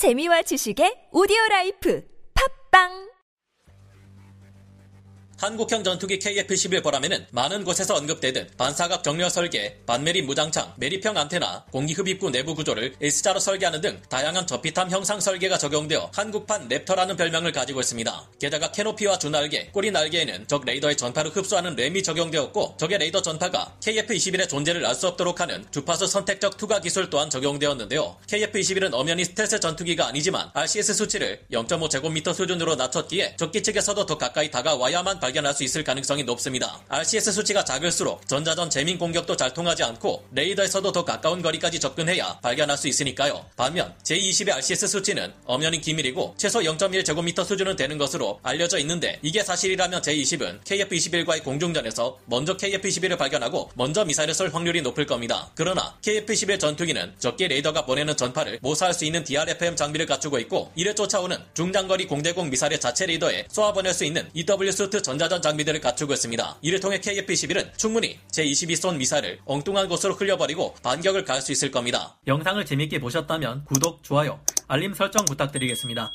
재미와 지식의 오디오 라이프 한국형 전투기 KF-21 보라매는 많은 곳에서 언급되듯 반사각 정렬 설계, 반매립 무장창, 매립형 안테나, 공기흡입구 내부 구조를 S자로 설계하는 등 다양한 저피탐 형상 설계가 적용되어 한국판 랩터라는 별명을 가지고 있습니다. 게다가 캐노피와 주날개, 꼬리 날개에는 적 레이더의 전파를 흡수하는 RAM이 적용되었고 적의 레이더 전파가 KF-21의 존재를 알 수 없도록 하는 주파수 선택적 투과 기술 또한 적용되었는데요. KF-21은 엄연히 스텔스 전투기가 아니지만 RCS 수치를 0.5제곱미터 수준으로 낮췄기에 적기 측에서도 더 가까이 다가와야만 발견할 수 있을 가능성이 높습니다. RCS 수치가 작을수록 전자전 재밍 공격도 잘 통하지 않고 레이더에서도 더 가까운 거리까지 접근해야 발견할 수 있으니까요. 반면 J20의 RCS 수치는 엄연히 기밀이고 최소 0.1제곱미터 수준은 되는 것으로 알려져 있는데 이게 사실이라면 J20은 KF-21과의 공중전에서 먼저 KF-21을 발견하고 먼저 미사일을 쏠 확률이 높을 겁니다. 그러나 KF-21 전투기는 적기 레이더가 보내는 전파를 모사할 수 있는 DRFM 장비를 갖추고 있고 이를 쫓아오는 중장거리 공대공 미사일의 자체 레이더에 쏘아보낼 수 있는 EW 수트 전자 전 장비들을 갖추고 있습니다. 이를 통해 KF-21은 충분히 제-22쏜 미사일을 엉뚱한 곳으로 흘려버리고 반격을 가할 수 있을 겁니다. 영상을 재밌게 보셨다면 구독, 좋아요, 알림 설정 부탁드리겠습니다.